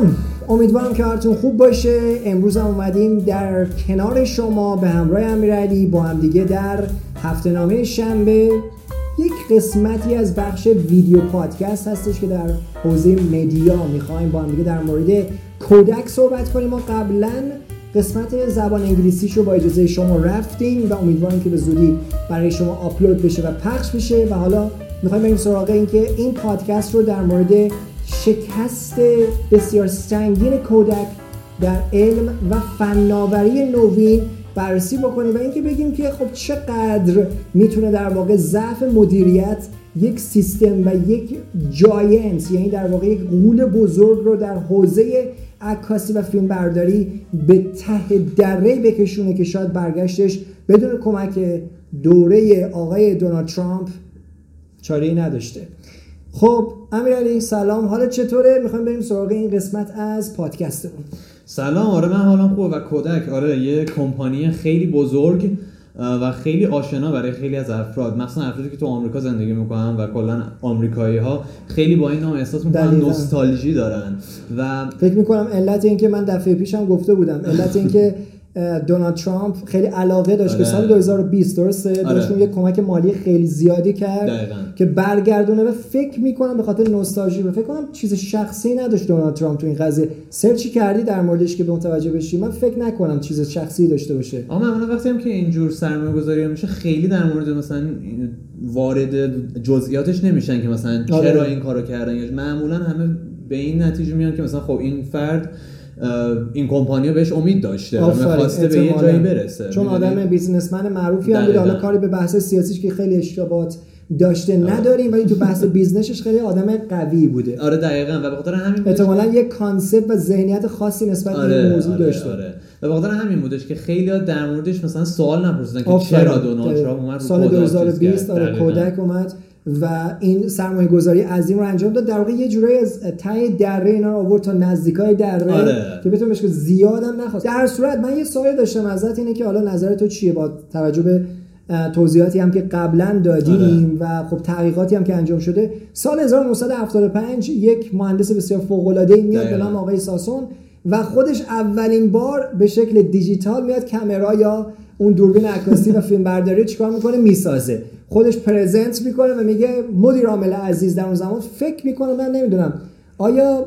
سلام امیدوارم که حالتون خوب باشه. امروز هم اومدیم در کنار شما به همراه امیرعلی با هم دیگه در هفته نامه شنبه. یک قسمتی از بخش ویدیو پادکست هستش که در حوزه مدیا می‌خوایم با هم دیگه در مورد کودک صحبت کنیم. ما قبلا قسمت زبان انگلیسیش رو با اجازه شما رفتیم و امیدوارم که به زودی برای شما آپلود بشه و پخش بشه. و حالا می‌خوایم بریم سراغ این که این پادکست رو در مورد شکست بسیار سنگین کودک در علم و فناوری نوین بررسی بکنیم و اینکه بگیم که خب چقدر می‌تونه در واقع ضعف مدیریت یک سیستم و یک جاینت یعنی در واقع یک غول بزرگ رو در حوزه عکاسی و فیلم برداری به ته دره بکشونه که شاید برگشتش بدون کمک دوره آقای دونالد ترامپ چاره نداشته. خب امیرعلی سلام. حالا چطوره؟ می‌خوایم بریم سراغ این قسمت از پادکستمون. سلام. آره من حالم خوبه و کودک. آره یه کمپانی خیلی بزرگ و خیلی آشنا برای خیلی از افراد. مثلا افرادی که تو آمریکا زندگی می‌کنن و کلا آمریکایی ها خیلی با این نام احساس می‌کنن نوستالژی دارن. و فکر می‌کنم علت این که من دفعه پیشم گفته بودم. علت این که دونالد ترامپ خیلی علاقه داشت آره. که سال 2020 درسته آره. یه کمک مالی خیلی زیادی کرد دقیقا. که برگردونه و فکر می‌کنم به خاطر نوستالژی فکر کنم چیز شخصی نداشت دونالد ترامپ تو این قضیه سرچی کردی در موردش که به متوجه بشی من فکر نکنم چیز شخصی داشته باشه اما من وقتی هم که اینجور سرمایه گذاری میشه خیلی در مورد مثلا وارد جزئیاتش نمیشن که مثلا چرا آره. این کارو کردن معمولا همه به این نتیجه میان که مثلا خب این فرد این کمپانی بهش امید داشته و می‌خواسته به یه جایی برسه. چون آدم businessman معروفی هم بود حالا کاری به بحث سیاسیش که خیلی اشتباهات داشته نداریم ولی تو بحث business ش خیلی آدم قوی بوده. آره دقیقا. و به خاطر همین احتمالاً یک concept و ذهنیت خاصی نسبت به آره، موضوع آره، داشته. آره. و به خاطر همین بودش که خیلی در موردش مثلا سوال نپرسیدن که چرا دونالد ترامپ اومد سال 2020 آره کداک اومد. و این سرمایه گذاری عظیم رو انجام داد. در واقع یه جورایی از ته دره اینا رو آورد تا نزدیکای دره. آره. که بتونه بشه زیادم نخواست. در صورت من یه سوال داشتم ازت اینه که حالا نظر تو چیه؟ با توجه به توضیحاتی هم که قبلا دادیم آره. و خب تحقیقاتی هم که انجام شده. سال 1975 یک مهندس بسیار فوق العاده میاد به نام آقای ساسون و خودش اولین بار به شکل دیجیتال میاد کامرا یا اون دوربین عکاسی و فیلم برداری چیکار می‌کنه؟ می‌سازه. خودش پرزنت می‌کنه و میگه مدیر عامل عزیز در اون زمان فکر می‌کنه من نمی‌دونم آیا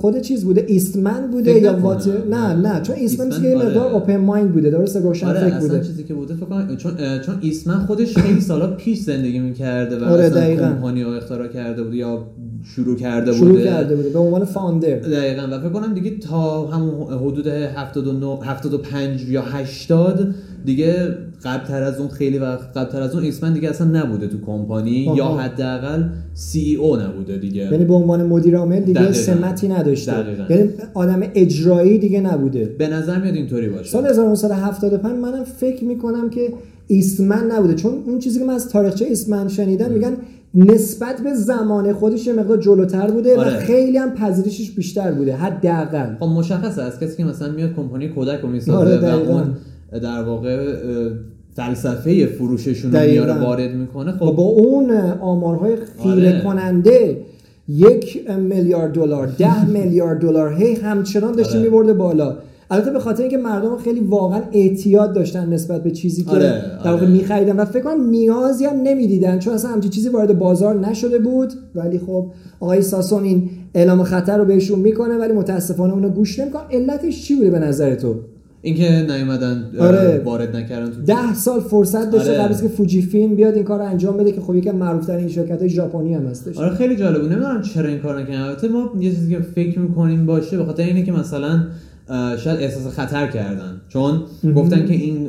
خود چیز بوده؟ ایستمن بوده یا وات نه نه چون ایستمن چیزی یه مقدار اوپن مایند بوده درسته روشن آره فکر بوده. چیزی که بوده فکر کنم چون چون ایستمن خودش خیلی سالا پیش زندگی می‌کرده و آره اصلا کمپانی رو اختراع کرده بوده یا شروع کرده شروع بوده. کرده بوده به عنوان فاوندر دقیقاً و فکر کنم دیگه تا همون حدود 79 75 یا 80 دیگه قبل تر از اون خیلی وقت قبل تر از اون ایسمن دیگه اصلا نبوده تو کمپانی یا حداقل سی ای او نبوده دیگه. یعنی به عنوان مدیر عامل دیگه دقیقاً. سمتی نداشته. دقیقاً. یعنی آدم اجرایی دیگه نبوده. به نظر میاد اینطوری باشه. سال 1975 منم فکر می‌کنم که ایستمن نبوده. چون اون چیزی که من از تاریخچه ایستمن شنیدم میگن نسبت به زمان خودش یه مقدار جلوتر بوده و آره. خیلی هم پذیرشش بیشتر بوده حداقل. خب مشخصه. از کسی که مثلا میاد کمپانی کودک رو آره، می‌سازه و دقیقاً. اون در واقع فلسفه فروششون رو. میاره وارد می‌کنه خب با اون آمارهای خیره آره. کننده یک میلیارد دلار ده میلیارد دلار هی همچنان داشته آره. میبرده بالا البته به خاطر اینکه مردم خیلی واقعا اعتیاد داشتن نسبت به چیزی که آره، در واقع آره. میخریدن و فکر کنم نیازی هم نمی‌دیدن چون اصلا همچین چیزی وارد بازار نشده بود ولی خب آقای ساسون این اعلام خطر رو بهشون می‌کنه ولی متاسفانه اونو گوش نمی‌کنن علتش چی بوده به نظر تو اینکه نیومدن آره. وارد نکردن تو ده سال فرصت داشته آره. قبل که فوجی فیلم بیاد این کار رو انجام بده که خب یکی از معروف‌ترین شرکت های ژاپنی هم هستش. آره خیلی جالبه نمی‌دونم چرا این کار نکردن. البته ما یه چیزی که فکر می‌کنیم باشه به خاطر اینه که مثلا شاید احساس خطر کردن. چون گفتن که این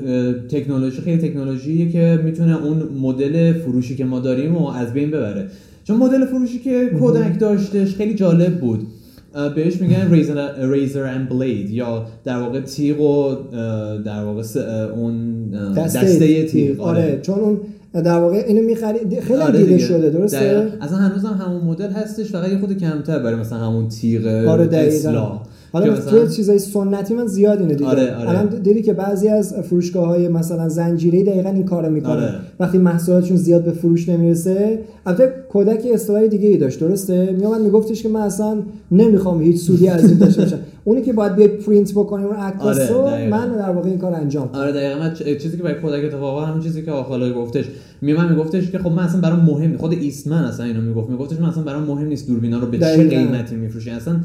تکنولوژی خیلی تکنولوژیه که می‌تونه اون مدل فروشی که ما داریم و از بین ببره. چون مدل فروشی که کودک داشتش خیلی جالب بود. بهش میگن ریزر اند بلید یا در واقع تیغ و در واقع اون اه، دسته تیغ آره چون اون در واقع اینو می‌خری خیلی آره دیده. شده درسته دقیقاً. اصلا هنوز هم همون مدل هستش فقط یه خود کمتر برای مثلا همون تیغ آره،. اصلاح حالا تو چیزای سنتی من زیاد اینو دیدم آره، آره. الان دیدی که بعضی از فروشگاه های مثلا زنجیره دقیقا این کارو می‌کنن آره. وقتی محصولاتشون زیاد به فروش نمی‌رسه البته کودک اصطلاح دیگه ای داشت درسته میومد میگفتش که من اصلا نمی‌خوام هیچ سودی از این داشته باشم اونی که باید بیاد پرینت بکنیم اون عکاسو آره،. من در واقع این کار انجام. آره دقیقا من چیزی که برای کودک اتفاقا همون چیزی که آخالا گفتش میمن میگفتش که خب من اصلا برام مهم. خود ایستمن اصلا اینو می‌گفت میگفتش من اصلا برام مهم نیست دوربینا رو به چه. قیمتی میفروشی اصلا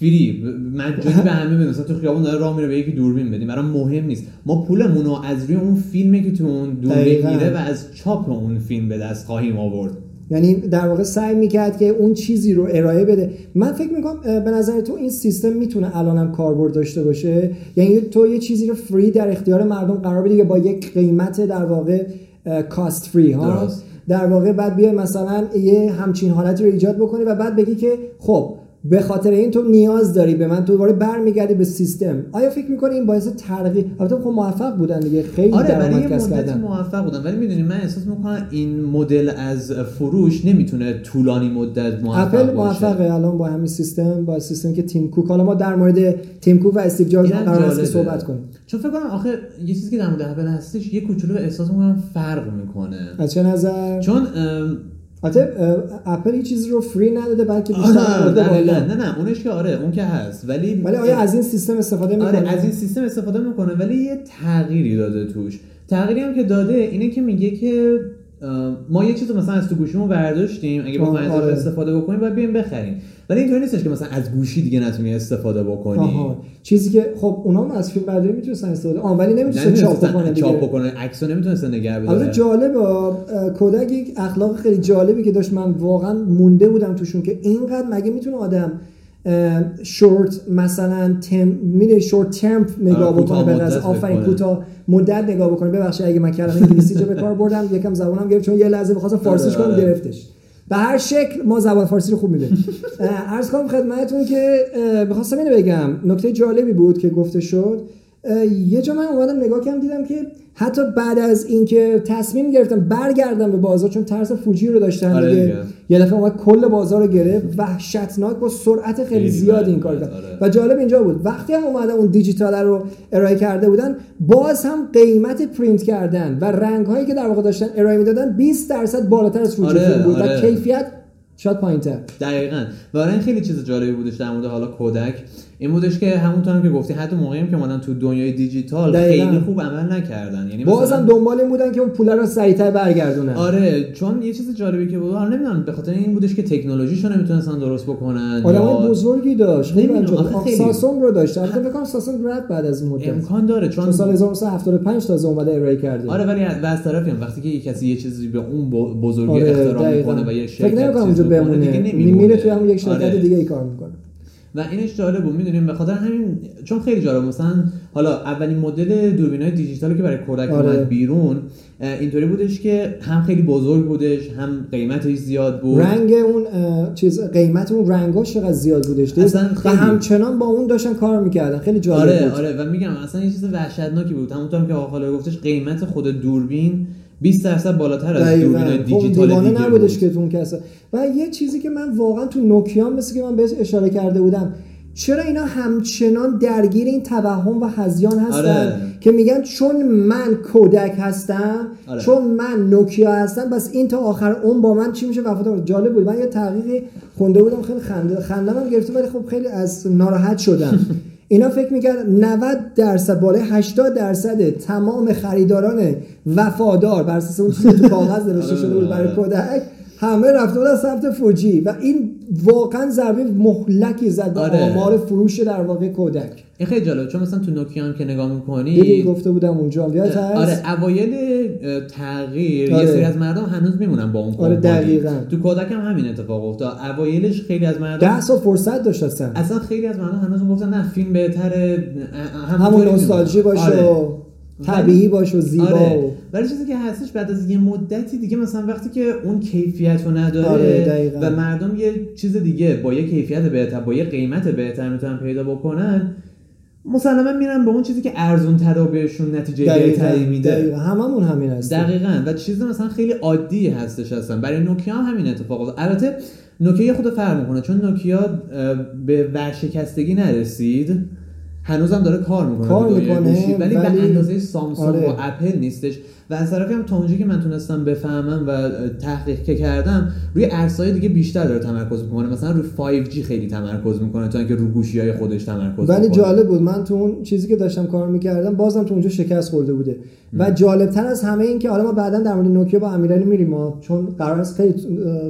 فری مجانی به همه مثلا تو خیابون داره راه میره به یکی دوربین بدیم برام مهم نیست. ما پولمون رو از روی اون فیلمی که تو اون دوربین. میره و از چاپ اون فیلم به دست خواهیم آورد. یعنی در واقع سعی می‌کرد که اون چیزی رو ارائه بده. من فکر می‌کنم به نظر تو این سیستم می‌تونه الانم کاربرد داشته باشه؟ یعنی تو یه چیزی رو فری در اختیار مردم قرار بدی که با یک قیمت در واقع کاست فری ها؟ درست. در واقع بعد بیای مثلا یه همچین حالتی رو ایجاد بکنی و بعد بگی که خب به خاطر این تو نیاز داری به من تو دوباره برمیگردی به سیستم. آیا فکر می‌کنی این باعث ترغیب البته خب موفق بودن دیگه خیلی آره درآمد کسب مدتی کردن. موفق بودن ولی می‌دونی من احساس می‌کنم این مدل از فروش نمی‌تونه طولانی مدت موفق اپل باشه. موفقه. الان با همین سیستم با سیستم که تیم کوک. حالا ما در مورد تیم کوک و استیو جابز قرار. صحبت کنیم. چون فکر کنم آخه یه چیزی که در مورد اپل هستش یه کوچولو احساس می‌کنم فرق می‌کنه. از چه نظر؟ چون ام، اه، اپل این چیزی رو فری نداده بلکه بیشتر آره برده نه, بالا. نه, نه نه اونش که آره اون که هست. ولی ولی آیا از این سیستم استفاده می‌کنه؟ آره از این سیستم استفاده می‌کنه ولی یه تغییری داده توش. تغییری هم که داده اینه که میگه که ما یه چیز مثلا از تو گوشیمون برداشتیم. اگه بخوایم ازش آره. استفاده بکنیم باید بیایم بخریم. ولی اینطوری نیستش که مثلا از گوشی دیگه نتونی استفاده بکنی. آها. چیزی که خب اونا هم از فیلم برداری می‌تونستن استفاده آن ولی نمی‌تونستن چاپ دیگه. چاپ بکنه عکس رو نمی‌تونستن نگه البته بداره جالبه. اه، کودک یک اخلاق خیلی جالبی که داشت. من واقعا مونده بودم توشون که اینقدر مگه می‌تونه آدم شورت مثلا تم میره شورت ترم نگاه بکنه به فکر آفرین. کوتاه مدت نگاه بکنه. ببخشید اگه من کلمه انگلیسی جو به کار بردم یکم زبانم گرفت چون یه لحظه فارسیش آره، کنم آره. گرفتش. به هر شکل ما زبان فارسی رو خوب می‌دونیم. عرض کنم خدمتتون که می‌خواستم اینو بگم. نکته جالبی بود که گفته شد. یه جا من اومدم نگاه کردم دیدم که حتی بعد از اینکه تصمیم گرفتم برگردم به بازار چون ترس فوجی رو داشتن آره دیگه. دیگه. یه دفعه اومد کل بازار رو گرفت. وحشتناک با سرعت خیلی زیاد این کار کرد. آره. و جالب اینجا بود. وقتی هم اومدن اون دیجیتال رو ارائه کرده بودن باز هم قیمت پرینت کردن و رنگ هایی که در واقع داشتن ارائه می‌دادن 20 درصد بالاتر از فوجی آره، بود و آره. کیفیت شاید پایینتر. دقیقا. و برای این خیلی چیز جالبی بودش در مورد حالا کودک. این بودش که همونطور هم که گفتی حتی موقعی که اومدن تو دنیای دیجیتال دقیقاً. خیلی خوب عمل نکردن. یعنی باز مثلا- هم دنبال این بودن که اون پول رو سریعتر برگردونن. آره چون یه چیز جالبی که بود حالا نمی‌دونم به خاطر این بودش که تکنولوژیشو نمی‌تونستن درست بکنن آدمای یا بزرگی داشت. خیلی نمی‌دونم، ساسون رو داشت. البته فکر کنم ساسون رفت بعد از مدت. امکان داره چون چون سال 1975 تازه اومده ارائه کرده. آره ولی از طرفی هم وقتی که یه کسی یه چیزی به اون بزرگی آره، دقیقاً. می‌کنه و یه شرکت فکر نمی‌کنم اونجا بمونه. میره توی همون یک شرکت آره. دیگه ای کار می‌کنه. و اینش جالب بود می‌دونیم به خاطر همین چون خیلی جالب مثلا حالا اولین مدل دوربینای دیجیتالی که برای کودک آره. اومد بیرون اینطوری بودش که هم خیلی بزرگ بودش هم قیمتش زیاد بود. رنگ اون چیز قیمت اون رنگاش چقدر زیاد بودش و. همچنان با اون داشتن کار می‌کردن. خیلی جالب آره بود. آره و میگم اصلا یه چیز وحشتناکی بود. همونطور هم که آقا گفتش قیمت خود دوربین 20 درصد بالاتر از دقیقاً. خب دیجیتال دیگه نبودش بود. که تو اون کسا. و یه چیزی که من واقعا تو نوکیا مثل که من بهش اشاره کرده بودم چرا اینا همچنان درگیر این توهم و هزیان هستن؟ آره. که میگن چون من کودک هستم آره. چون من نوکیا هستم بس این تا آخر اون با من چی میشه؟ وفادار جالب بود. من یه تحقیقی خونده بودم خیلی خنده خندم هم گرفته ولی خب خیلی از ناراحت شدم. اینا فکر می‌کرد 90 درصد بالای 80 درصد تمام خریداران وفادار بر اساس اون چیزی که تو کاغذ نوشته شده بود برای آره. کودک همه رفته بودن سمت فوجی و این واقعا ضربه مهلکی زد به آره. آمار فروش در واقع کودک این خیلی جالب چون مثلا تو نوکیا هم که نگاه می‌کنی دیدی گفته بودم اونجا یادت هست آره اوایل تغییر آره. یه سری از مردم هنوز میمونن با اون آره،. دقیقاً. تو کودک هم همین اتفاق افتاد اوایلش خیلی از مردم ده سال فرصت داشت اصلا اصلا خیلی از مردم هنوز گفتن نه فیلم بهتره همون نوستالژی باشه و طبیعی باشه و زیبا آره. و ولی چیزی که هستش بعد از یه مدتی دیگه مثلا وقتی که اون کیفیت رو نداره آره،. و مردم یه چیز دیگه با یه کیفیت بهتر با یه قیمت بهتر می‌تونن پیدا بکنن مسلما میرن به اون چیزی که ارزون تر و بهشون نتیجه بهتری میده. هممون همین هست دقیقا. و چیز مثلا خیلی عادی هستش هستن برای نوکیا هم همین اتفاق افتاد. البته نوکیا خود فرق می‌کنه. چون نوکیا به ورشکستگی نرسید هنوزم داره کار می‌کنه کار می‌کنه، گوشی. ولی, به ولی- اندازه سامسونگ آره. و اپل نیستش. و از طرفی هم تا اونجایی که من تونستم بفهمم و تحقیق که کردم روی عرصه‌های دیگه بیشتر داره تمرکز می‌کنه. مثلا روی 5G خیلی تمرکز می‌کنه تا اینکه رو گوشی های خودش تمرکز ولی جالب بود. من تو اون چیزی که داشتم کار می‌کردم بازم تو اونجا شکست خورده بوده. و جالب تر از همه این که حالا ما بعدا در مورد نوکیا با امیرعلی میریم. ما چون قرار است خیلی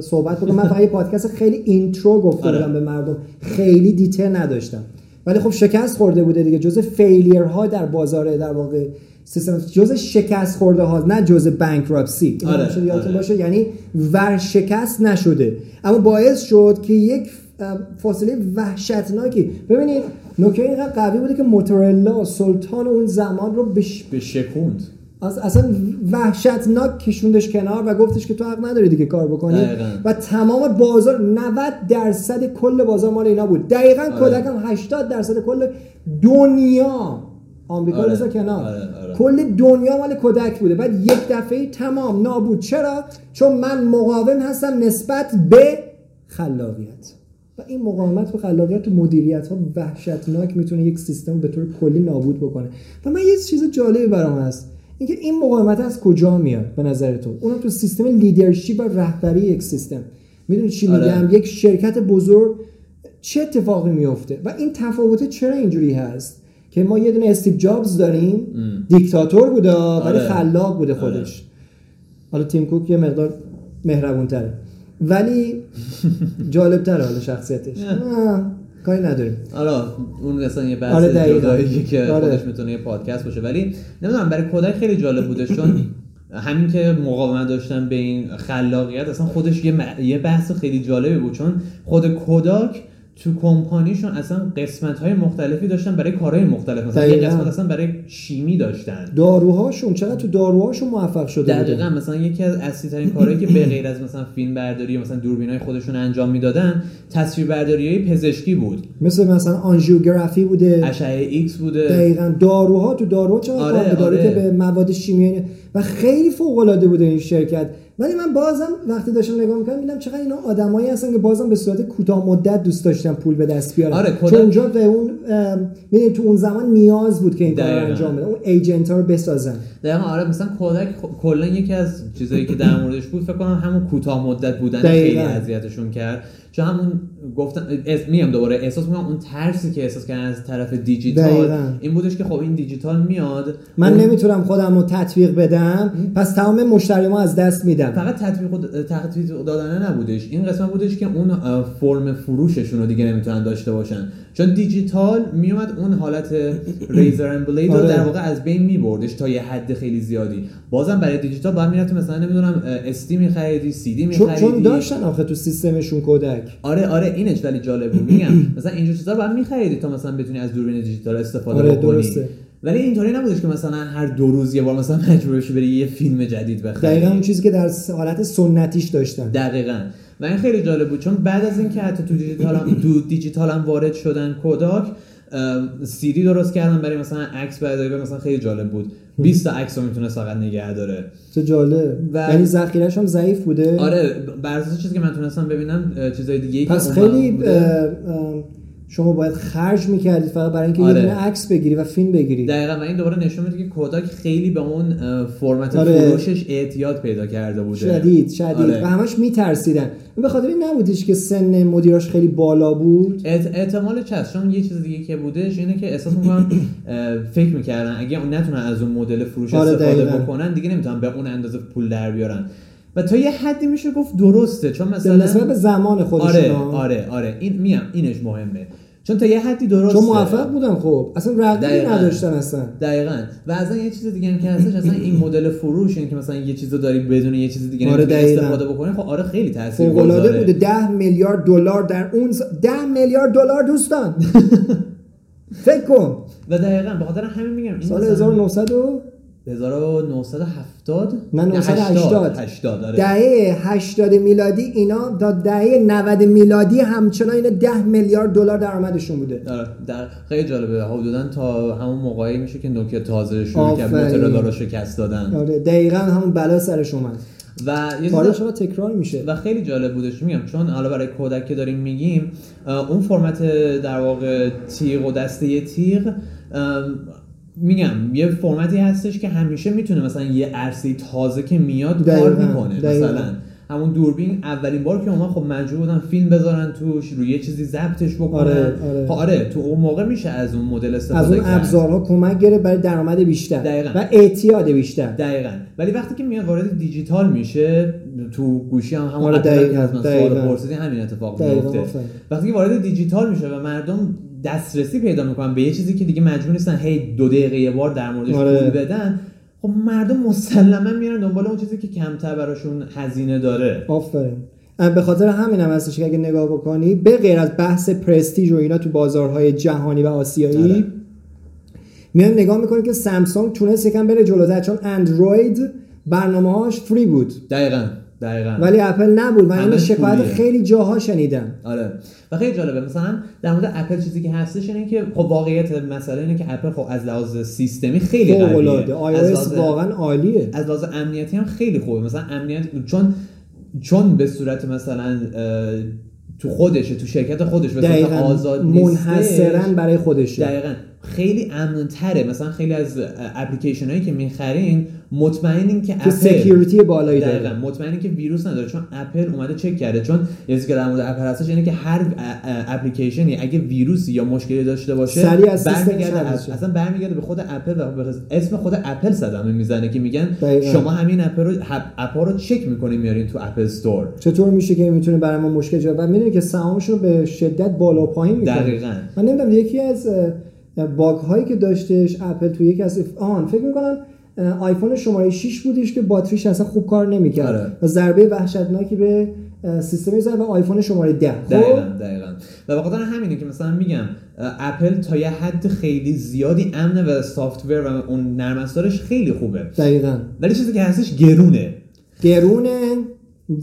صحبت بکنم. من فقط یه پادکست خیلی intro گفته آره. بودم به مردم. خیلی detail نداشتم. ولی خب شکست خورده بوده دیگه. جز failure ها در بازار در واقع سیستم جز شکست خورده ها نه جز bankruptcy آره، یادتون آره. باشه یعنی ورشکست نشده. اما باعث شد که یک فاصله وحشتناکی ببینید نوکیا اینقدر قوی بوده که موتورلا سلطان اون زمان رو بش... به شکوند اصلا وحشتناک کشوندش کنار و گفتش که تو حق نداری دیگه کار بکنی. دقیقاً. و تمام بازار 90 درصد کل بازار مال اینا بود. دقیقا آره. کودک هم 80 درصد کل دنیا آمریکا آره. بذار کنار. آره، آره. کل دنیا مال کودک بوده. بعد یک دفعه تمام نابود. چرا؟ چون من مقاوم هستم نسبت به خلاقیت. و این مقاومت به خلاقیت و مدیریت ها وحشتناک می‌تونه یک سیستم به طور کلی نابود بکنه. و من یه چیز جالبی برام هست. اینکه این مقاومت از کجا میاد به نظر تو؟ اونم تو سیستم leadership و رهبری یک سیستم. می‌دونی چی آره. میگم؟ یک شرکت بزرگ چه اتفاقی میفته و این تفاوته چرا اینجوری هست؟ که ما یه دونه استیو جابز داریم. دیکتاتور بوده ولی آره. خلاق بوده خودش. حالا تیم کوک یه مقدار مهربون تره ولی جالب تره حالا شخصیتش. کاری نداریم حالا اون اصلا یه بحث آره،. جداییه که آره. خودش می‌تونه یه پادکست باشه ولی نمی‌دونم برای کودک خیلی جالب بوده چون همین که مقاومت داشتن به این خلاقیت اصلا خودش یه, م- یه بحث خیلی جالبی بود چون خود کوداک تو کمپانیشون اصلا قسمت های مختلفی داشتن برای کارهای مختلف. مثلا یه. قسمت اصلا برای شیمی داشتن. داروهاشون چقدر تو داروهاشون موفق شده دقیقا. مثلا یکی از اصلی ترین کارهایی که به غیر از مثلا فیلم برداری یا مثلا دوربینای خودشون انجام می‌دادن تصویر برداری های پزشکی بود. مثل مثلا آنژیوگرافی بوده. اشعه ایکس بوده. دقیقا. داروها تو داروها چقدر آره، آره. که به مواد شیمیایی و خیلی فوق العاده بوده این شرکت. ولی من بازم وقتی داشتم نگاه می‌کردم دیدم چقدر اینا آدمایی هستن که بازم به صورت کوتاه مدت دوست داشتن پول به دست بیارن آره، چون اونجا به اون می‌دونی تو اون زمان نیاز بود که این کار. انجام بدن اون agent ها رو بسازن دقیقا آره مثلا کداک کلا یکی از چیزایی که در موردش بود فکر کنم همون کوتاه مدت بودن خیلی. اذیتشون کرد چون همون گفتن میگم دوباره احساس می‌کنم اون ترسی که احساس کردن از طرف دیجیتال دقیقاً. این بودش که خب این دیجیتال میاد. من اون نمی‌تونم خودم رو تطبیق بدم پس تمام مشتری ما از دست میدم. فقط تطبیق و- تطبیق دادن نبودش. این قسمت بودش که اون فرم فروششون رو دیگه نمی‌تونن داشته باشن. چون دیجیتال میومد اون حالت razor and blade رو آره. در واقع از بین میبردش تا یه حد خیلی زیادی. بازم برای دیجیتال باید می‌رفتی مثلا نمی‌دونم SD میخریدی سی دی میخریدی چون داشتن آخه تو سیستمشون کودک. آره آره اینش ولی جالب بود میگم مثلا اینجور چیزا رو باید میخریدی تا مثلا بتونی از دوربین دیجیتال استفاده آره، بکنی. درسته. ولی اینطوری نبودش که مثلا هر دو روز یه بار مثلا مجبور بشی بری یه فیلم جدید بخری. دقیقا اون چیزی که در حالت سنتیش داشتن. دقیقا. و این خیلی جالب بود چون بعد از اینکه حتی تو دیجیتال هم, تو دیجیتال هم وارد شدن کوداک سیدی درست کردن برای مثلا عکس برداری مثلا خیلی جالب بود. 20 تا عکس رو می‌تونه فقط نگه داره. چه جالب. و- یعنی ذخیرش هم ضعیف بوده؟ آره بر اساس چیزی که من تونستم ببینم چیزای دیگه پس خیلی شما باید خرج می‌کردید فقط برای اینکه آره. یه عکس بگیری و فیلم بگیری دقیقا و این دوباره نشون میده که کوداک خیلی به اون فرمت آره. فروشش اعتیاد پیدا کرده بوده شدید شدید آره. و همش میترسیدن به خاطر این نبودش که سن مدیراش خیلی بالا بود احت- احتمالش هست چون یه چیز دیگه که بودش اینه که احساس می‌کنم فکر می‌کردن اگه نتونن از اون مدل فروش آره، استفاده دقیقاً. بکنن دیگه نمی‌تونن به اون اندازه پول در بیارن و تا یه حدی میشه گفت درسته چون مثلا نسبت به زمان خودشون آره. آره آره این میم اینش مهمه. چون تا یه حدی درسته. چون موفق بودن خب اصلا رقیبی. نداشتن اصلا. دقیقا. و از یه چیز دیگه هم که هستش اصلا این مدل فروش این که مثلا یه چیز رو داری بدون یه چیز دیگه آره،. استفاده بکنی خب آره خیلی تاثیر فوق العاده بوده. 10 میلیارد دلار در اون ز... 10 میلیارد دلار دوستان. فکر کن. و دقیقا به خاطر همین میگم این سال مثلا- 1900 و 1970 نه 980 80 آره. دهه 80 میلادی اینا تا دهه 90 میلادی همچنان اینا 10 میلیارد دلار درآمدشون بوده. آره در خیلی جالبه. حدودا تا همون موقعی میشه که نوکیا تازه شروع کرد آفرین. موتورلا رو شکست دادن. آره دقیقا همون بلا سرش اومد. و یه چرا تکرار میشه. و خیلی جالب بودش میگم چون حالا برای کودک که داریم میگیم اون فرمت در واقع تیغ و دسته تیغ میگم یه فرمتی هستش که همیشه می‌تونه مثلا یه عرصه تازه که میاد کار دقیقاً، می‌کنه دقیقاً. مثلا همون دوربین اولین بار که اومد خب مجبور بودن فیلم بذارن توش روی یه چیزی ضبطش بکنن آره، آره. خب آره تو اون موقع میشه از اون مدل استفاده از اون کرد. ابزارها کمک گرفت برای درآمد بیشتر دقیقاً. و اعتیاد بیشتر دقیقا ولی وقتی که میاد وارد دیجیتال میشه تو گوشی هم همون آره، دقیقاً، من سوال دقیقاً. پرسیدی همین اتفاق دقیقاً، میفته. وقتی که وارد دیجیتال میشه و مردم دسترسی پیدا می‌کنن به یه چیزی که دیگه مجبور نیستن هی دو دقیقه یه بار در موردش آره. بدن. خب مردم مسلما میرن دنبال اون چیزی که کمتر براشون هزینه داره. آفرین. به خاطر همین هم هستش که اگه نگاه بکنی به غیر از بحث پرستیژ و اینا تو بازارهای جهانی و آسیایی آره. میان نگاه می‌کنی که سامسونگ تونست یکم بره جلوتر چون اندروید برنامه‌هاش فری بود. دقیقا. دقیقا. ولی اپل نبود. من اینو شکایت. خیلی جاها شنیدم. آره. و خیلی جالبه. مثلا در مورد اپل چیزی که هستش اینه که خب واقعیت مسئله اینه که اپل خب از لحاظ سیستمی خیلی قویه. از لحاظ- واقعا عالیه. از لحاظ امنیتی هم خیلی خوبه. مثلا امنیت چون چون به صورت مثلا تو خودشه تو شرکت خودش به صورت آزاد نیستش، منحصرا برای خودشه. دقیقا. خیلی امن تره مثلا خیلی از اپلیکیشن هایی که می‌خرین مطمئنین که که اپل security بالایی داره. مطمئنی که ویروس نداره. چون اپل اومده چک کرده. چون یه چیزی که در مورد اپل هستش اینه که هر اپلیکیشنی اگه ویروسی یا مشکلی داشته باشه سریع از برمیگرده. اصلا برمیگرده به خود اپل و اسم خود اپل صدمه می‌زنه که میگن دقیقاً. شما همین اپل رو اپا رو چک می‌کنین میارین تو اپل استور چطور میشه که می‌تونه برای ما مشکل جا و می‌دونی که سهامشون رو به شدت بالا پایین می‌کنه. دقیقاً. من نمی‌دونم یکی از باگ هایی که داشتش اپل تو یکی از آن فکر می‌کنم آیفون شماره 6 بودش که باتریش اصلا خوب کار نمی‌کرد آره. و ضربه وحشتناکی به سیستم زد و آیفون شماره 10 خب؟ دقیقا دقیقا. و به خاطر همینه که مثلا میگم اپل تا یه حد خیلی زیادی امنه و software و اون نرم افزارش خیلی خوبه. دقیقا. ولی چیزی که هستش گرونه. گرونه.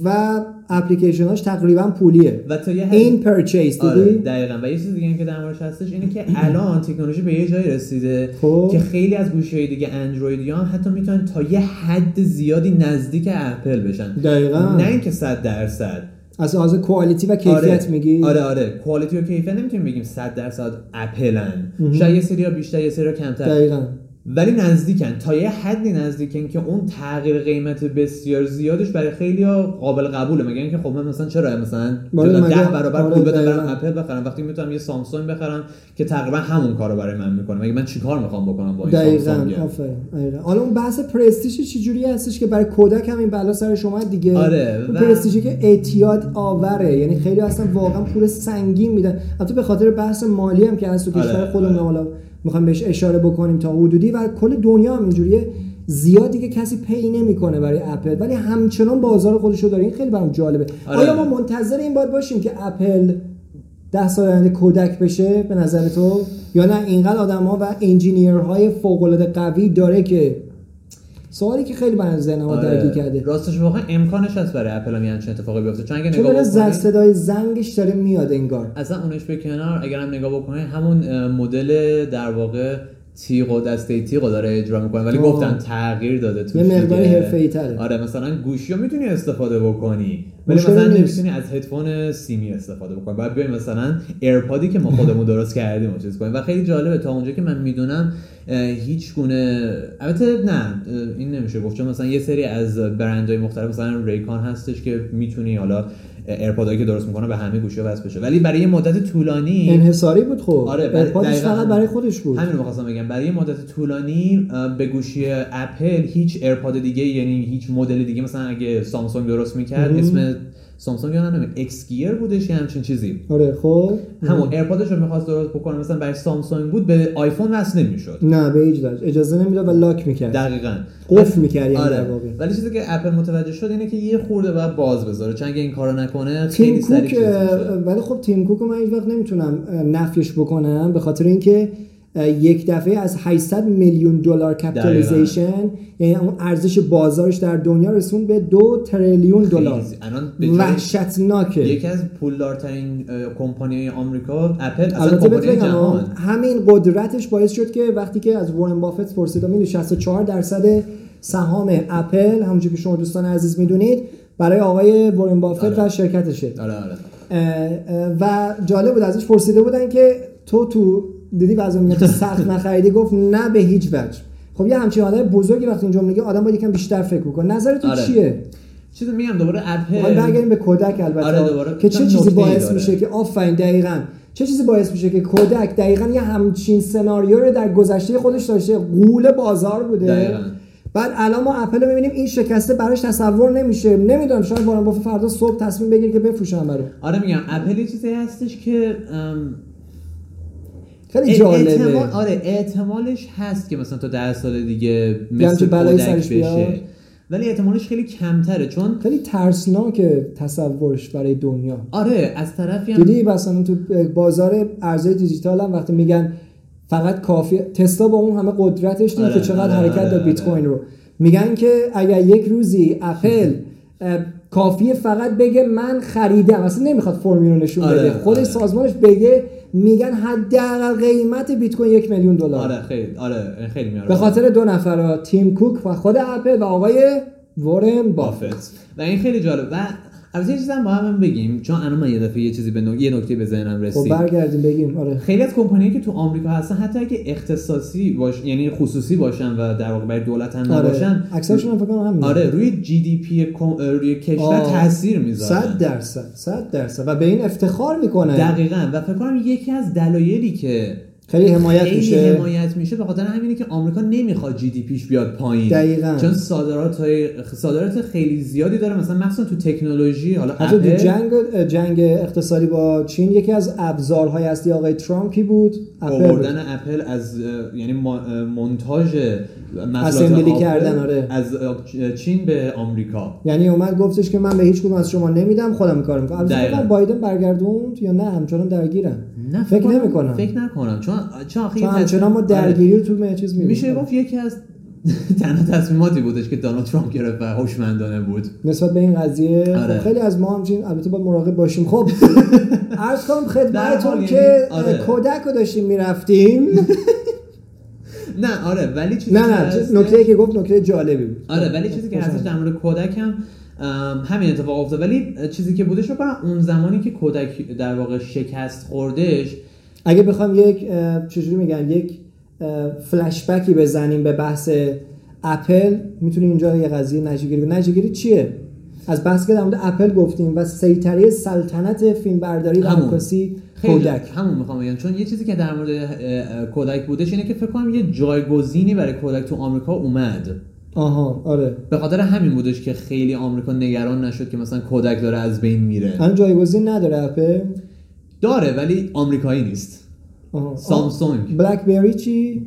و اپلیکیشناش تقریبا پولیه. و تا یه این پرچیز آره دیدی دقیقا. و یه چیز دیگه که در موردش هستش اینه که الان تکنولوژی به یه جایی رسیده خب. که خیلی از گوشی دیگه اندرویدی هم حتی می‌تونن تا یه حد زیادی نزدیک اپل بشن. دقیقاً. نه اینکه 100 درصد. از لحاظ کوالیتی و کیفیت آره. میگی؟ آره آره. کوالیتی و کیفیت نمی‌تونیم بگیم. 100 درصد اپلن. شاید یه سری بیشتر یه سری کمتر. دقیقا. ولی نزدیکن. تا یه حدی نزدیکن که اون تغییر قیمت بسیار زیادش برای خیلی قابل قبوله. مگه اینکه خب من مثلا چرا مثلا آره، ده برابر آره، پول بدم برم. اپل بخرم؟ وقتی می‌تونم یه سامسونگ بخرم که تقریبا همون کارو برای من می‌کنه. مگه من چیکار می‌خوام بکنم با این دقیقاً آفرین دقیقاً. حالا اون بحث پرستیژ چجوری هستش که برای کودک هم این بلا سرش اومد دیگه؟ آره، و- پرستیژی که اعتیاد آوره. یعنی خیلی اصلا واقعا پول سنگین میدن. حتی به خاطر بحث مالی هم که هست تو آره، کشور خودمون آره. حالا می‌خوایم بهش اشاره بکنیم تا حدودی و کل دنیا هم اینجوریه. زیاد دیگه کسی pay نمی‌کنه برای اپل ولی همچنان بازار خودش رو داره. این خیلی برام جالبه. آره. آیا ما منتظر این باید باشیم که اپل ده سال آینده کداک بشه؟ به نظر تو؟ یا نه؟ اینقدر آدم ها و engineer های فوق العاده قوی داره که سوالی که خیلی برای ذهن ما آره. درگیر کرده راستش واقعا امکانش هست برای اپل هم همچین اتفاقی بیفته چون اگه نگاه زد بکنید صدای زنگش داره میاد انگار اصلا اونش به کنار اگر هم نگاه بکنید همون مدل در واقع تیغ و دسته تیغ داره اجرا می‌کنه ولی آه. گفتن تغییر داده توش یه مقدار. حرفه‌ای تره. آره مثلا گوشی رو می‌تونی استفاده بکنی ولی مثلا. نمی‌تونی از هدفون سیمی استفاده بکنی. باید بیایم مثلا ایرپادی که ما خودمون درست کردیم و چیز کنیم. و خیلی جالبه تا اونجا که من می‌دونم هیچ گونه البته نه این نمیشه گفت. چون مثلا یه سری از برندهای مختلف مثلا Raycon هستش که می‌تونی حالا ایرپادایی که درست می‌کنه به همه گوشی وصل بشه. ولی برای یه مدت طولانی انحصاری بود خب. آره، ایرپادش فقط. برای خودش بود. همین رو می‌خواستم بگم. برای یه مدت طولانی به گوشی اپل هیچ ایرپاد دیگه یعنی هیچ مدل دیگه مثلا اگه سامسونگ درست می‌کرد. اسم سامسونگ یا نه اکس گیر بودش یا همچین چیزی؟ آره خب. همون ایرپادش رو می‌خواست درست بکنه مثلا برای سامسونگ بود به آیفون وصل نمی‌شد. نه به هیچ وجه. اجازه نمی‌داد و lock می‌کرد. دقیقا. قفل می‌کرد یعنی آره. واقع. ولی چیزی که اپل متوجه شد اینه که یه خورده باید باز بذاره. چون اگه این کارو نکنه خیلی سریع ولی خب تیم کوک من هیچ وقت نمی‌تونم نفیش بکنم به خاطر اینکه یک دفعه از 800 میلیون دلار capitalization یعنی اون ارزش بازارش در دنیا رسون به دو تریلیون دلار. وحشتناکه. یکی از پولدارترین کمپانی اپل اپل اصلا کمپانی جهان. همین قدرتش باعث شد که وقتی که از وارن بافت پرسیدم می‌دونی 64 درصد سهام اپل همونجور که شما دوستان عزیز می‌دونید برای آقای وارن بافت آره. و شرکتشه. آره آره. و جالب بود ازش پرسیده بودن که تو تو دیدی بعضی میگن تو سخت نخریدی؟ گفت نه به هیچ وجه. خب یه همچین آدم بزرگی وقتی اینجا میگه آدم باید یکم بیشتر فکر بکنه نظر تو آره. چیه؟ چیزی میگم دوباره ما اپل برگردیم به کودک البته. آره، دوباره. که چه چیزی باعث داره. میشه که آفرین دقیقا. چه چیزی باعث میشه که کودک دقیقا یه همچین سناریو رو در گذشته خودش داشته؟ قول بازار بوده. دقیقاً. بعد الان ما اپل رو می‌بینیم این شکسته براش تصور نمیشه. نمی‌دونم شاید وارن بافت فردا صبح تصمیم بگیره که بفروشن برو آره میگم. اپل یه چیزی هستش که خیلی جالبه احتمال آره احتمالش هست که مثلا تا ده سال دیگه مثل بلایی کودک سرش. بشه ولی احتمالش خیلی کمتره چون خیلی ترسناکه تصورش برای دنیا آره از طرفی هم دیدی مثلا تو بازار ارزهای دیجیتال هم وقتی میگن فقط کافی تسلا با اون همه قدرتش دیدی آره، که چقدر آره، حرکت آره، داد آره. بیت کوین رو میگن که اگر یک روزی اپل کافیه فقط بگه من خریدم اصلا نمی‌خواد فرمی رو نشون آره، بده خودش آره. سازمانش بگه میگن حداقل قیمت بیت کوین یک میلیون دلار. آره خیلی آره خیلی میاره. به خاطر دو نفر تیم کوک و خود اپل و آقای وارن بافت. و این خیلی جالب. و البته یه چیزی هم با هم بگیم چون الان من یه دفعه یه چیزی به نو... یه نکته به ذهنم خب رسید. برگردیم بگیم آره. خیلی از کمپانیایی که تو آمریکا هستن حتی اگه اختصاصی باش یعنی خصوصی باشن و در واقع برای دولت هم نباشن آره اکثرشون فکر کنم همینه. آره روی GDP روی کشور. تاثیر می‌ذارن. صد درصد صد درصد. و به این افتخار می‌کنه. دقیقا. و فکر کنم یکی از دلایلی که خیلی حمایت خیلی میشه. حمایت میشه. به خاطر همینه که آمریکا نمی‌خواد جی دی پیش بیاد پایین. دقیقاً. چون صادرات های صادرات خیلی زیادی داره. مثلا مخصوصا تو تکنولوژی حالا حتی تو اپل جنگ جنگ اقتصادی با چین یکی از ابزارهای اصلی آقای ترامپ کی بود. آوردن اپل از یعنی مونتاژ اسمبلی کردن، آره. از چین به آمریکا. یعنی اومد گفتش که من به هیچ کدوم از شما نمیدم خودم کار می‌کنم. البته دقیقاً. بایدن برگردوند یا نه؟ همچنان درگیرن. نه فکر کنم- نمی‌کنم. فکر نکنم چون چون آخه همچنان ما آره. درگیری رو تو چیز می‌بینیم میشه گفت یکی از تنها تصمیماتی بودش که دونالد ترامپ گرفت و هوشمندانه بود نسبت به این قضیه آره. خب خیلی از ما همچین البته باید مراقب باشیم خب عرض کنم خدمتتون یعنی- که آره. کودک رو داشتیم می‌رفتیم نه آره ولی چیزی نه نه نکته که گفت نکته جالبی بود آره ولی چیزی که هستش در مورد کودک هم همین اتفاق افتاد. ولی چیزی که بودش رو کنم اون زمانی که کودک در واقع شکست خوردش اگه بخوام یک چجوری میگن یک فلش بکی بزنیم به بحث اپل می‌تونیم اینجا یه قضیه نجیگیری کنیم. نجیگیری چیه؟ از بحث که در مورد اپل گفتیم و سیطره سلطنت فیلمبرداری و همون. عکاسی خیلی کودک. همون می‌خوام بگم. چون یه چیزی که در مورد کودک بودش اینه که فکر کنم یه جایگزینی برای کودک تو آمریکا اومد. آها آره. به خاطر همین بودش که خیلی آمریکا نگران نشد که مثلا کودک داره از بین میره. الان جایگزین نداره اپل؟ داره ولی آمریکایی نیست. آها. سامسونگ. بلک بری چی؟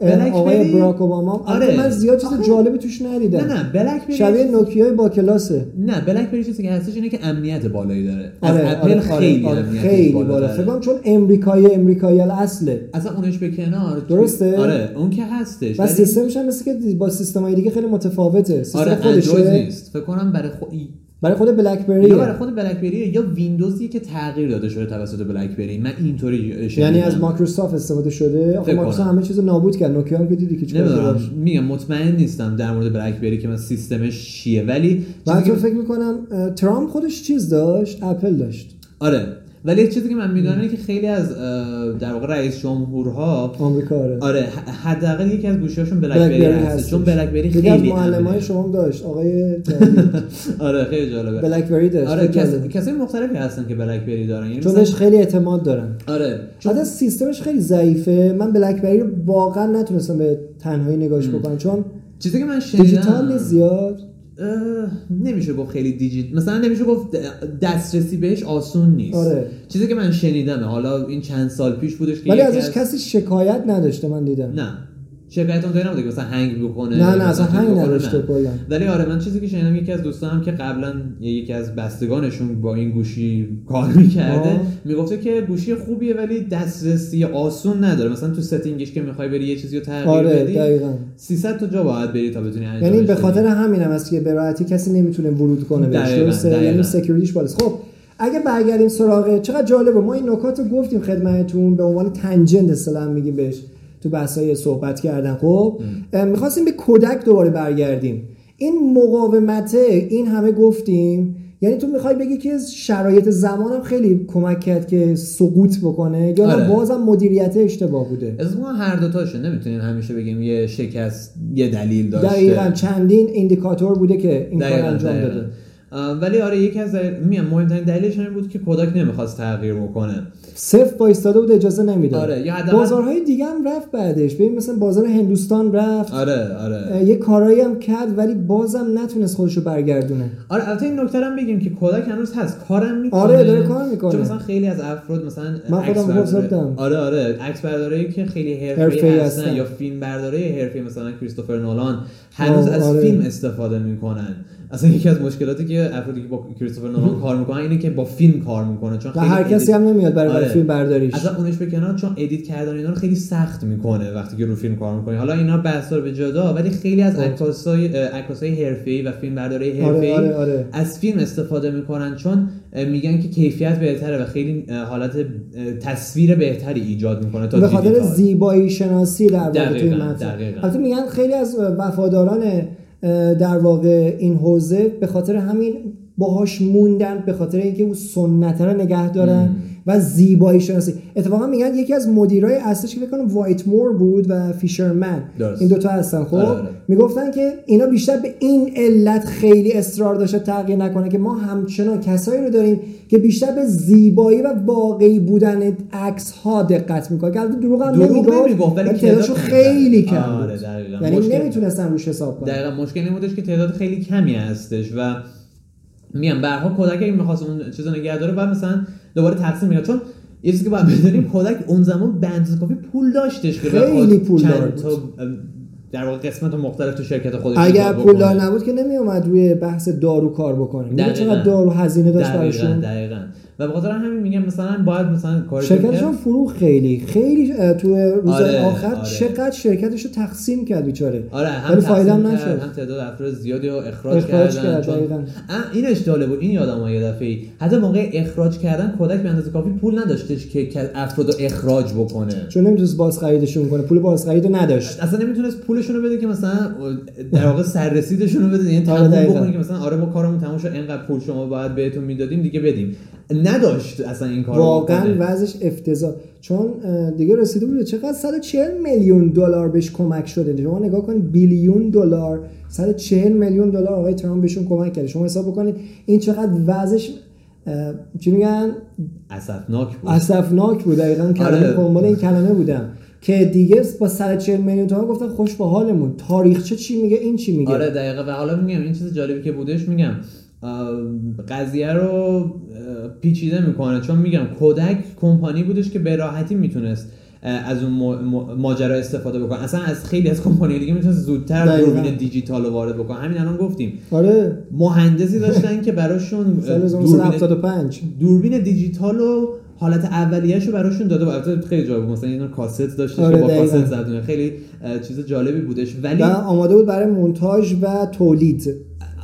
بلک آقای بری؟ براک اوباما آره. آره. من زیاد چیز آخه- جالبی توش ندیدم. نه نه بلک بری شبیه نوکیای با کلاسه. نه بلک بری چیزی که هستش اینه که امنیت بالایی داره. از آره اپل آره خیلی آره امنیتش خیلی بالا. فکر کنم چون امریکایی امریکایی اصله. اصلا اونش به کنار درسته؟ آره اون که هستش. و سیستمش هم مثل که با سیستم های دیگه خیلی متفاوته. سیستم آره خودشه. نیست. فکر کنم برای خود برای خود بلک بری یا برای خود بلک بری یا ویندوزی که تغییر داده شده توسط بلک بری من اینطوری یعنی از مایکروسافت استفاده شده؟ آخه فکر مایکروسافت. همه چیزو نابود کرد. نوکیا هم که دیدی که چیکار میگم مطمئن نیستم در مورد بلک بری که من سیستمش چیه. ولی که- فکر می‌کنم ترامپ خودش چیز داشت؟ اپل داشت. آره. ولی چیزی که من می‌دونم اینه که خیلی از در واقع رئیس جمهورها آمریکا آره. آره حداقل یکی از گوشی‌هاشون بلک بری هست. چون بلک بری یکی از خیلی معلمای. شما هم داشت آقای. آره خیلی جالبه. بلک بری داشت آره خیلی کس... جالبه. کسای مختلفی هستن که بلک بری دارن. یعنی چون بهش خیلی اعتماد دارن. آره چون سیستمش خیلی ضعیفه. من بلک بری رو واقعا نتونستم به تنهایی نگاهش بکنم. چون چیزی که من شنیدم دیجیتال زیاد. نمیشه گفت خیلی دیجیت مثلا نمیشه گفت دسترسی بهش آسون نیست. آره. چیزی که من شنیدمه. حالا این چند سال پیش بودش که ولی ازش از- کسی شکایت نداشته من دیدم. نه. شرکت اون نبوده که مثلا هنگ بکنه نه نه اصلا مثلا هنگ نداشته. کلا ولی آره من چیزی که شنیدم یکی از دوستانم که قبلا یکی از بستگانشون با این گوشی کار می‌کرده. می‌گفته که گوشی خوبیه ولی دسترسی آسون نداره مثلا تو ستینگش که می‌خوای بری یه چیزی رو تغییر آره بدی دقیقا 300 تا جا باید بری تا بتونی انجامش یعنی به. خاطر همین هم است که به راحتی کسی نمی‌تونه ورود کنه بهش. یعنی سکیوریتیش بالاست خب اگه برگردیم سراغ چقدر جالبه ما این نکات رو گفتیم خدمتتون به عنوان تنجنت اصطلاحا میگیم بهش تو بحثای صحبت کردن. خب می‌خواستیم به کودک دوباره برگردیم. این مقاومته این همه گفتیم. یعنی تو می‌خوای بگی که شرایط زمانم خیلی کمک کرد که سقوط بکنه؟ یا آره. بازم مدیریت اشتباه بوده؟ از ما هر دو تاشو نمی‌تونیم همیشه بگیم یه شکست یه دلیل داشته. دقیقا چندین ایندیکاتور بوده که این کار انجام دقیقاً. داده. ولی آره یکی از دلیل- میگم مهمترین دلیلش همین بود که کودک نمی‌خواست تغییر بکنه. صفر وایستاده بود اجازه نمی‌داد. آره، بازارهای دیگه هم رفت بعدش. ببین مثلا بازار هندوستان رفت. آره آره. یه کارایی هم کرد ولی بازم نتونست خودشو برگردونه. آره البته این نکته رو هم بگیم که کودک هنوز هست. کارم می‌کنه. آره، داره کار می‌کنه. چون مثلا خیلی از افراد مثلا من خودم بزرگم. آره آره. عکس بردارایی که خیلی حرفه‌ای هستن. یا فیلم برداری حرفه‌ای مثلا کریستوفر نولان هنوز از آره. فیلم استفاده می‌کنن. اصلا یکی از مشکلاتی که افرادی که با کریستوفر نولان کار می‌کنن اینه که با فیلم کار می‌کنه چون خیلی هر کسی هم نمیاد برای آره. فیلم برداریش اصلا اونش به کنار چون ادیت کردن اینا رو خیلی سخت می‌کنه وقتی که رو فیلم کار می‌کنی حالا اینا بحث به جدا ولی خیلی از خب. عکاسای عکاسای حرفه‌ای و فیلم برداری آره حرفه‌ای آره آره از فیلم استفاده می‌کنن چون میگن که کیفیت بهتره و خیلی حالت تصویر بهتری ایجاد می‌کنه تا به خاطر. زیبایی شناسی در واقع توی متن. البته میگن خیلی از وفاداران در واقع این حوزه به خاطر همین باهاش موندن به خاطر اینکه اون سنت رو نگه دارن. و زیبایی شناسی اتفاقا میگن یکی از مدیرای اصلیش که فکر کنم وایت مور بود و فیشرمن درست. این دوتا هستن خب آره، آره. می‌گفتن که اینا بیشتر به این علت خیلی اصرار داشته تغییر نکنه که ما همچنان کسایی رو داریم که بیشتر به زیبایی و واقعی بودن عکس ها دقت می‌کنه که البته دروغ هم دروغ نمی‌گفت ولی ولی تعدادشو تعداد خیلی. کم آره،. یعنی نمی‌تونستن روش حساب کنن دقیقا مشکل این بودش که تعداد خیلی کمی هستش و میگم حال کودک اگه می‌خواست اون چیزو نگه داره بعد مثلا دوباره تقسیم میگه چون یه چیزی که باید بدونیم کودک اون زمان به اندازه کافی پول داشتش که خیلی پولدار چند. تا در واقع قسمت مختلف تو شرکت خودش اگر پولدار. نبود که نمیومد روی بحث دارو کار بکنه. چقدر دارو هزینه داشت براشون دقیقاً و به خاطر همین میگم مثلا باید مثلا کار شرکتشون فروخ خیلی خیلی تو روزهای آره، آخر آره. چقدر شرکتش رو تقسیم کرد بیچاره. آره هم ولی فایده هم نشد. هم تعداد افراد زیادی رو اخراج, اخراج کردن کرد، چون اینش جالب بود این یادم یه دفعه حتی موقع اخراج کردن کودک به اندازه کافی پول نداشتش که افراد رو اخراج بکنه. چون نمی‌تونست باز خریدشون کنه پول باز خرید نداشت. اصلا نمی‌تونست پولشون رو بده که مثلا در واقع سررسیدشون رو بده یعنی آره، دقیقاً. بکنه که مثلا آره ما کارمون تموم شد اینقدر پول شما باید بهتون می‌دادیم دیگه بدیم. نداشت اصلا این کارو واقعا. وضعش افتضاح. چون دیگه رسیده بود چقدر 140 میلیون دلار بهش کمک شده. شما نگاه کن بیلیون دلار 140 میلیون دلار آقای ترامپ بهشون کمک کرده. شما حساب بکنید این چقدر وضعش چی میگن؟ اسفناک بود. اسفناک بود. دقیقا کلمه آره. دنبال این کلمه بودم. که دیگه با 140 میلیون تومان گفتن خوش به حالمون. تاریخچه چی میگه؟ این چی میگه؟ آره دقیقه و حالا میگم این چیز جالبی که بودش میگم قضیه رو پیچیده می‌کنه. چون میگم کودک کمپانی بودش که به راحتی می‌تونست از اون ما- ما- ماجرا استفاده بکنه. اصلا از خیلی از کمپانی دیگه می‌تونست زودتر. دوربین دیجیتال رو وارد بکنه. همین الان گفتیم. آره. مهندسی داشتن که براشون دوربین 1975 دوربین دیجیتال و حالت اولیه‌شو براشون داده بود. البته خیلی جالب مثلا یه دونه کاست داشتش آره، با دقیقاً. کاست زدونه خیلی چیز جالبی بودش. ولی و آماده بود برای مونتاژ و تولید.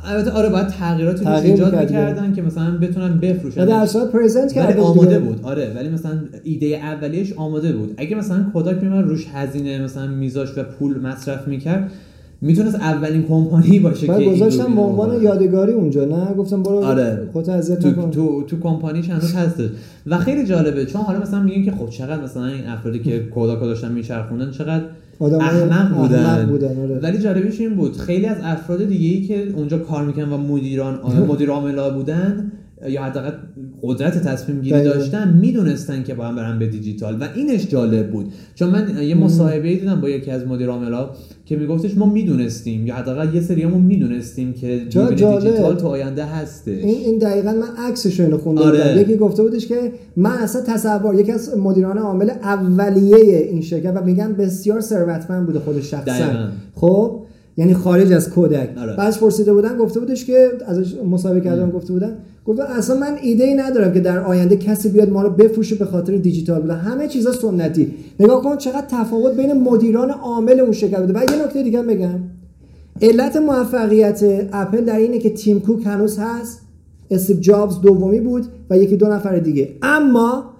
البته آره باید تغییراتی روش تغییر ایجاد می‌کرد می‌کردن که مثلا بتونن بفروشن. در صورت پرزنت کرده بود آماده. بود آره. ولی مثلا ایده اولیش آماده بود. اگه مثلا کوداک میمد روش هزینه مثلا میذاش و پول مصرف می‌کرد می‌تونست اولین کمپانی باشه که گذاشتم به عنوان. یادگاری اونجا نه گفتم برو آره. خودت اذیت تو, نکن تو تو کمپانیش هنوز هستش و خیلی جالبه چون حالا مثلا میگن که خب چقدر مثلا این افرادی که کوداکا داشتن میچرخوندن چقدر احمق بودن, احمق بودن آره. ولی جالبش این بود خیلی از افراد دیگه ای که اونجا کار می‌کنن و مدیران مدیر عاملا بودن یا حداقل قدرت تصمیم گیری. داشتن می‌دونستن که باید برن به دیجیتال و اینش جالب بود چون من یه مصاحبه ای دیدم با یکی از مدیر عاملا که میگفتش ما می‌دونستیم یا حداقل یه سریامون می‌دونستیم که. دیجیتال تو آینده هستش این این دقیقا من عکسش رو خونده آره. بودم یکی گفته بودش که من اصلا تصور یکی از مدیران عامل اولیه این شرکت و میگن بسیار ثروتمند بوده خودش شخصا. خب یعنی خارج از کودک. آره. بعدش پرسیده بودن گفته بودش که ازش مصاحبه کردم گفته بودن. گفت اصلا من ایده ای ندارم که در آینده کسی بیاد ما رو بفروشه به خاطر دیجیتال بودن. همه چیزا سنتی. نگاه کن چقدر تفاوت بین مدیران عامل اون شرکت بوده. و یه نکته دیگه هم بگم. علت موفقیت اپل در اینه که تیم کوک هنوز هست. استیو جابز دومی بود و یکی دو نفر دیگه. اما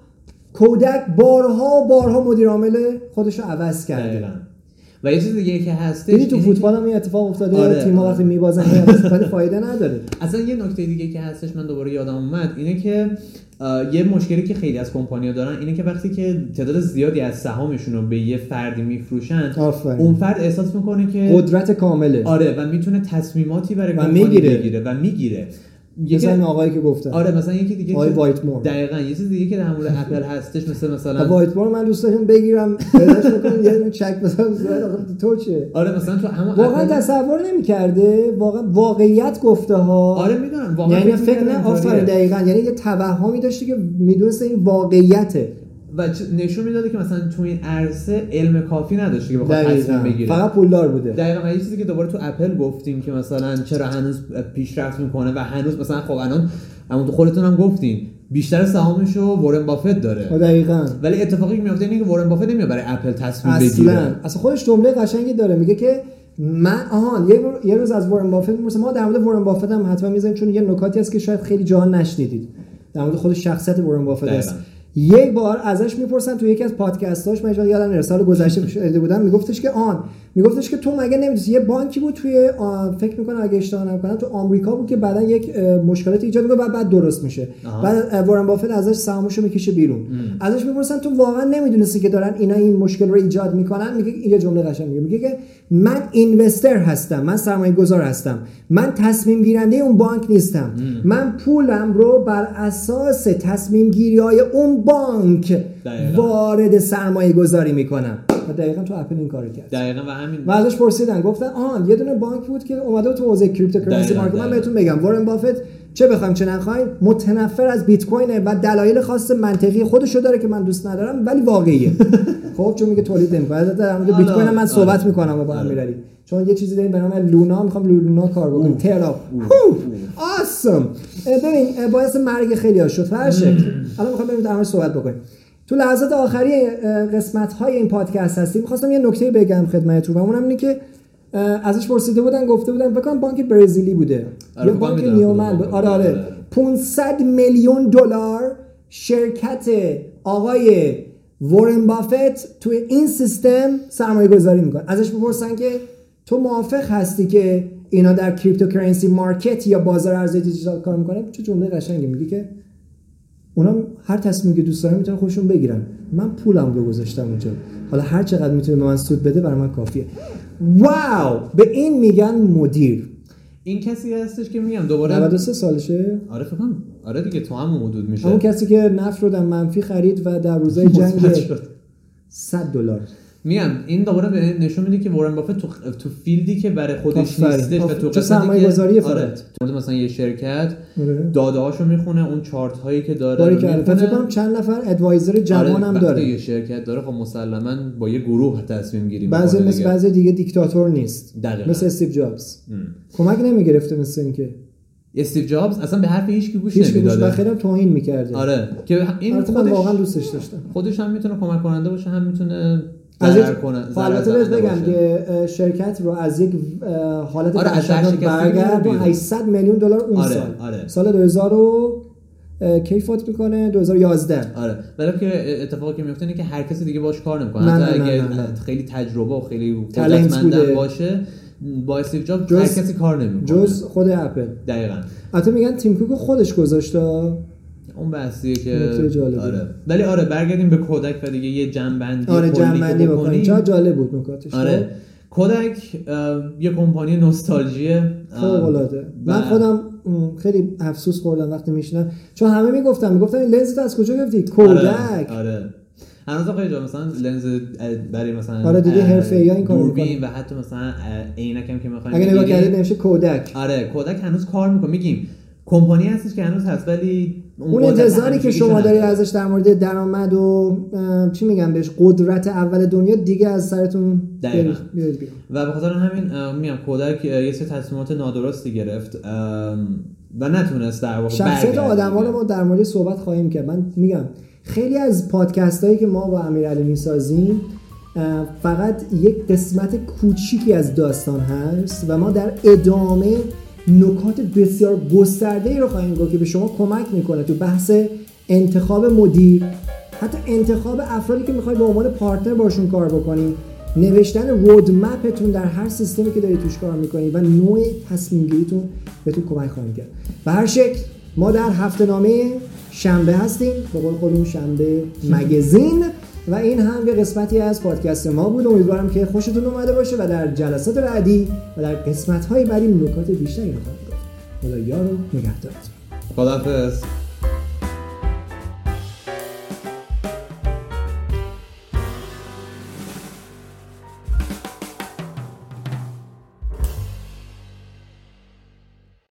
کودک بارها و بارها مدیر عامل خودش رو عوض کرده. و یه چیز دیگه که هستش دیدی تو فوتبال هم این اتفاق افتاده آره. تیم‌ها وقتی میبازن ولی فایده نداره اصلا یه نکته دیگه که هستش من دوباره یادم اومد اینه که یه مشکلی که خیلی از کمپانی‌ها دارن اینه که وقتی که تعداد زیادی از سهامشون رو به یه فردی میفروشن آفرین. اون فرد احساس می‌کنه که قدرت کامله آره و می‌تونه تصمیماتی برای و کمپانی می‌گیره. بگیره و می‌گیره یکی مثلا آقایی که گفتم آره مثلا یکی دیگه آقای که- وایتمور. دقیقاً یه چیز دیگه که در مورد اپل هستش مثل مثلا وایتمور من دوست داشتم بگیرم پیداش بکنم یه دونه چک بزنم تو چه آره مثلا تو همون واقعا تصور نمی‌کرده واقعا واقعیت گفته ها آره می‌دونم واقعا یعنی فکر نه. آفرین دقیقا یعنی یه توهمی داشتی که می‌دونست این واقعیته و نشون می‌داده که مثلا تو این عرصه علم کافی نداشته که بخواد تصمیم بگیره فقط پولدار بوده. دقیقا. یه چیزی که دوباره تو اپل گفتیم که مثلا چرا هنوز پیشرفت می‌کنه و هنوز مثلا خب الان همون تو خودتون هم گفتین بیشتر سهامش رو وارن بافت داره. دقیقا. ولی اتفاقی که میفته اینه که وارن بافت نمیاد برای اپل تصمیم اصلا. بگیره. اصلا خودش جمله قشنگی داره. میگه که من آهان یه, رو- یه روز از وارن بافت می‌پرسه ما در مورد وارن بافت هم حتما می‌زنیم چون یه نکاتی هست که شاید خیلی جاها نشنیدید. در مورد خود شخصیت وارن بافت دقیقاً. یک بار ازش می‌پرسن تو یکی از پادکستاش. من یادم نمیاد سال گذشته شده بودم. میگفتش که آن میگفتش که تو مگه نمی‌دونی یه بانکی بود توی فکر می‌کنم اگه اشتباه نکنم تو آمریکا بود که بعدا یک اه، مشکلاتی ایجاد می‌کنه و بعد درست میشه. بعد وارن بافت ازش سهامشو می‌کشه بیرون. ازش می‌پرسن تو واقعا نمی‌دونستی که دارن اینا این مشکل رو ایجاد می‌کنن؟ میگه این یه جمله قشنگ میگه میگه که من اینوستر هستم من سرمایه گذار هستم. من تصمیم گیرنده اون بانک نیستم. من پولم رو بر اساس تصمیم گیری های اون بانک دقیقاً. وارد سرمایه گذاری می‌کنم. دقیقا تو اپل این کارو کرد. دقیقا و همین. و ازش پرسیدن گفتن آن یه دونه بانک بود که اومده تو حوزه cryptocurrency market من. بهتون بگم وارن بافت چه بخوایم چه نخوایم متنفر از بیت کوینه و دلایل خاص منطقی خودشو داره که من دوست ندارم ولی واقعیه. خب چون میگه تولید نمی‌کنه. در مورد بیت کوین من آره. صحبت می‌کنم با امیرعلی چون یه چیزی داریم به نام لونا می‌خوام لونا کار بکنم تراپ آسم ببین باعث مرگ خیلی ها شد. هر شکل. الان می‌خوام بریم در مورد صحبت بکنیم. تو لحظات آخری قسمت های این پادکست هستیم می‌خواستم یه نکته بگم خدمتتون و اونم اینه که ازش پرسیده بودن گفته بودن بکنم بانک برزیلی بوده آره، یا فکر بانک نیومن بود. آره. آره آره. 500 میلیون دلار شرکت آقای وارن بافت توی این سیستم سرمایه گذاری می‌کنه ازش بپرسن که تو موافق هستی که اینا در cryptocurrency market یا بازار ارزهای دیجیتال کار می‌کنه چه جمله قشنگی میگه که اونا هر تصمیمی که دوست دارن می‌تونن خودشون بگیرن. من پولم رو گذاشتم اونجا. حالا هر چقدر می‌تونه به من سود بده برای من کافیه. واو! به این میگن مدیر. این کسی هستش که میگم دوباره 93 سالشه؟ آره فکر کنم. آره دیگه تو همون حدود میشه. همون کسی که نفت رو در منفی خرید و در روزهای جنگ مثبت شد. 100 دلار. میگم این دوباره به نشون میده که وارن بافت تو تو فیلدی که برای خودش. نیستش و آفرین. تو چه قسمتی که- آره. تو مثلا یه شرکت آره. داده هاشو می‌خونه اون چارت هایی که داره. فکر کنم چند نفر ادوایزر جوان آره، هم وقتی داره یه شرکت داره خب مسلما با یه گروه تصمیم گیری بعضی مثل. بعضی دیگه دیکتاتور نیست دقیقاً. مثل استیو جابز. کمک نمی‌گرفته مثل اینکه استیو جابز اصلا به حرف هیچ کی گوش هیچ گوش نمی‌داده بخیرم توهین می‌کرده آره که این خودش واقعا دوستش داشتم خودش هم می‌تونه کمک کننده باشه هم می‌تونه از یک خب البته بهت بگم. که شرکت رو از یک حالت آره، از برگرد و بیرون. 800 میلیون دلار اون آره، سال آره. سال 2000 و اه، کی فوت می‌کنه 2011 آره ولی که اتفاقی که میفته اینه که هر کسی دیگه باش کار نمی‌کنه نه، حتی اگه نه، نه. خیلی تجربه و خیلی قدرتمند. باشه با استیو جابز جز- هر کسی کار نمی‌کنه جز خود اپل دقیقاً البته میگن تیم کوک خودش گذاشته اون بحثیه که. آره. ولی آره برگردیم به کودک و دیگه یه جنبندی آره جنبندی بکنیم. چرا جالب بود نکاتش. آره. خب؟ کودک یه کمپانی نوستالژیه. فوق العاده من خودم خیلی افسوس خوردم وقتی میشنم چون همه می‌گفتن می‌گفتن لنز از کجا گرفتی؟ کودک. آره, آره. هنوز آقای جا مثلا لنز برای مثلا آره دیدی حرفه‌ای این کارو و حتی مثلا عینک هم که می‌خوایم اگه نگاه کردید نمیشه کودک. آره کودک هنوز کار می‌کنه. میگیم کمپانی هستش که هنوز هست ولی اون انتظاری که شما داری ازش در مورد درآمد و چی میگم بهش قدرت اول دنیا دیگه از سرتون و به خاطر همین میگم کودک یه سری تصمیمات نادرستی گرفت و نتونست در واقع شخصیت آدم ما در مورد صحبت خواهیم کرد. من میگم خیلی از پادکست هایی که ما با امیرعلی می‌سازیم فقط یک قسمت کوچیکی از داستان هست و ما در ادامه نکات بسیار گسترده ای رو خواهیم گفت که به شما کمک می‌کنه تو بحث انتخاب مدیر. حتی انتخاب افرادی که می‌خوای به عنوان پارتنر باشون کار بکنی نوشتن رودمپتون در هر سیستمی که داری توش کار می‌کنی و نوع تصمیم گیریتون بهتون کمک خواهیم کرد. به هر شکل ما در هفته نامه شنبه هستیم. به قول خودمون شنبه مگزین. و این هم یه قسمتی از پادکست ما بود. امیدوارم که خوشتون اومده باشه و در جلسات بعدی و در قسمت های بعدی نکات بیشتری رو خواهیم گفت. خدا یار و نگهدارتون. خداحافظ.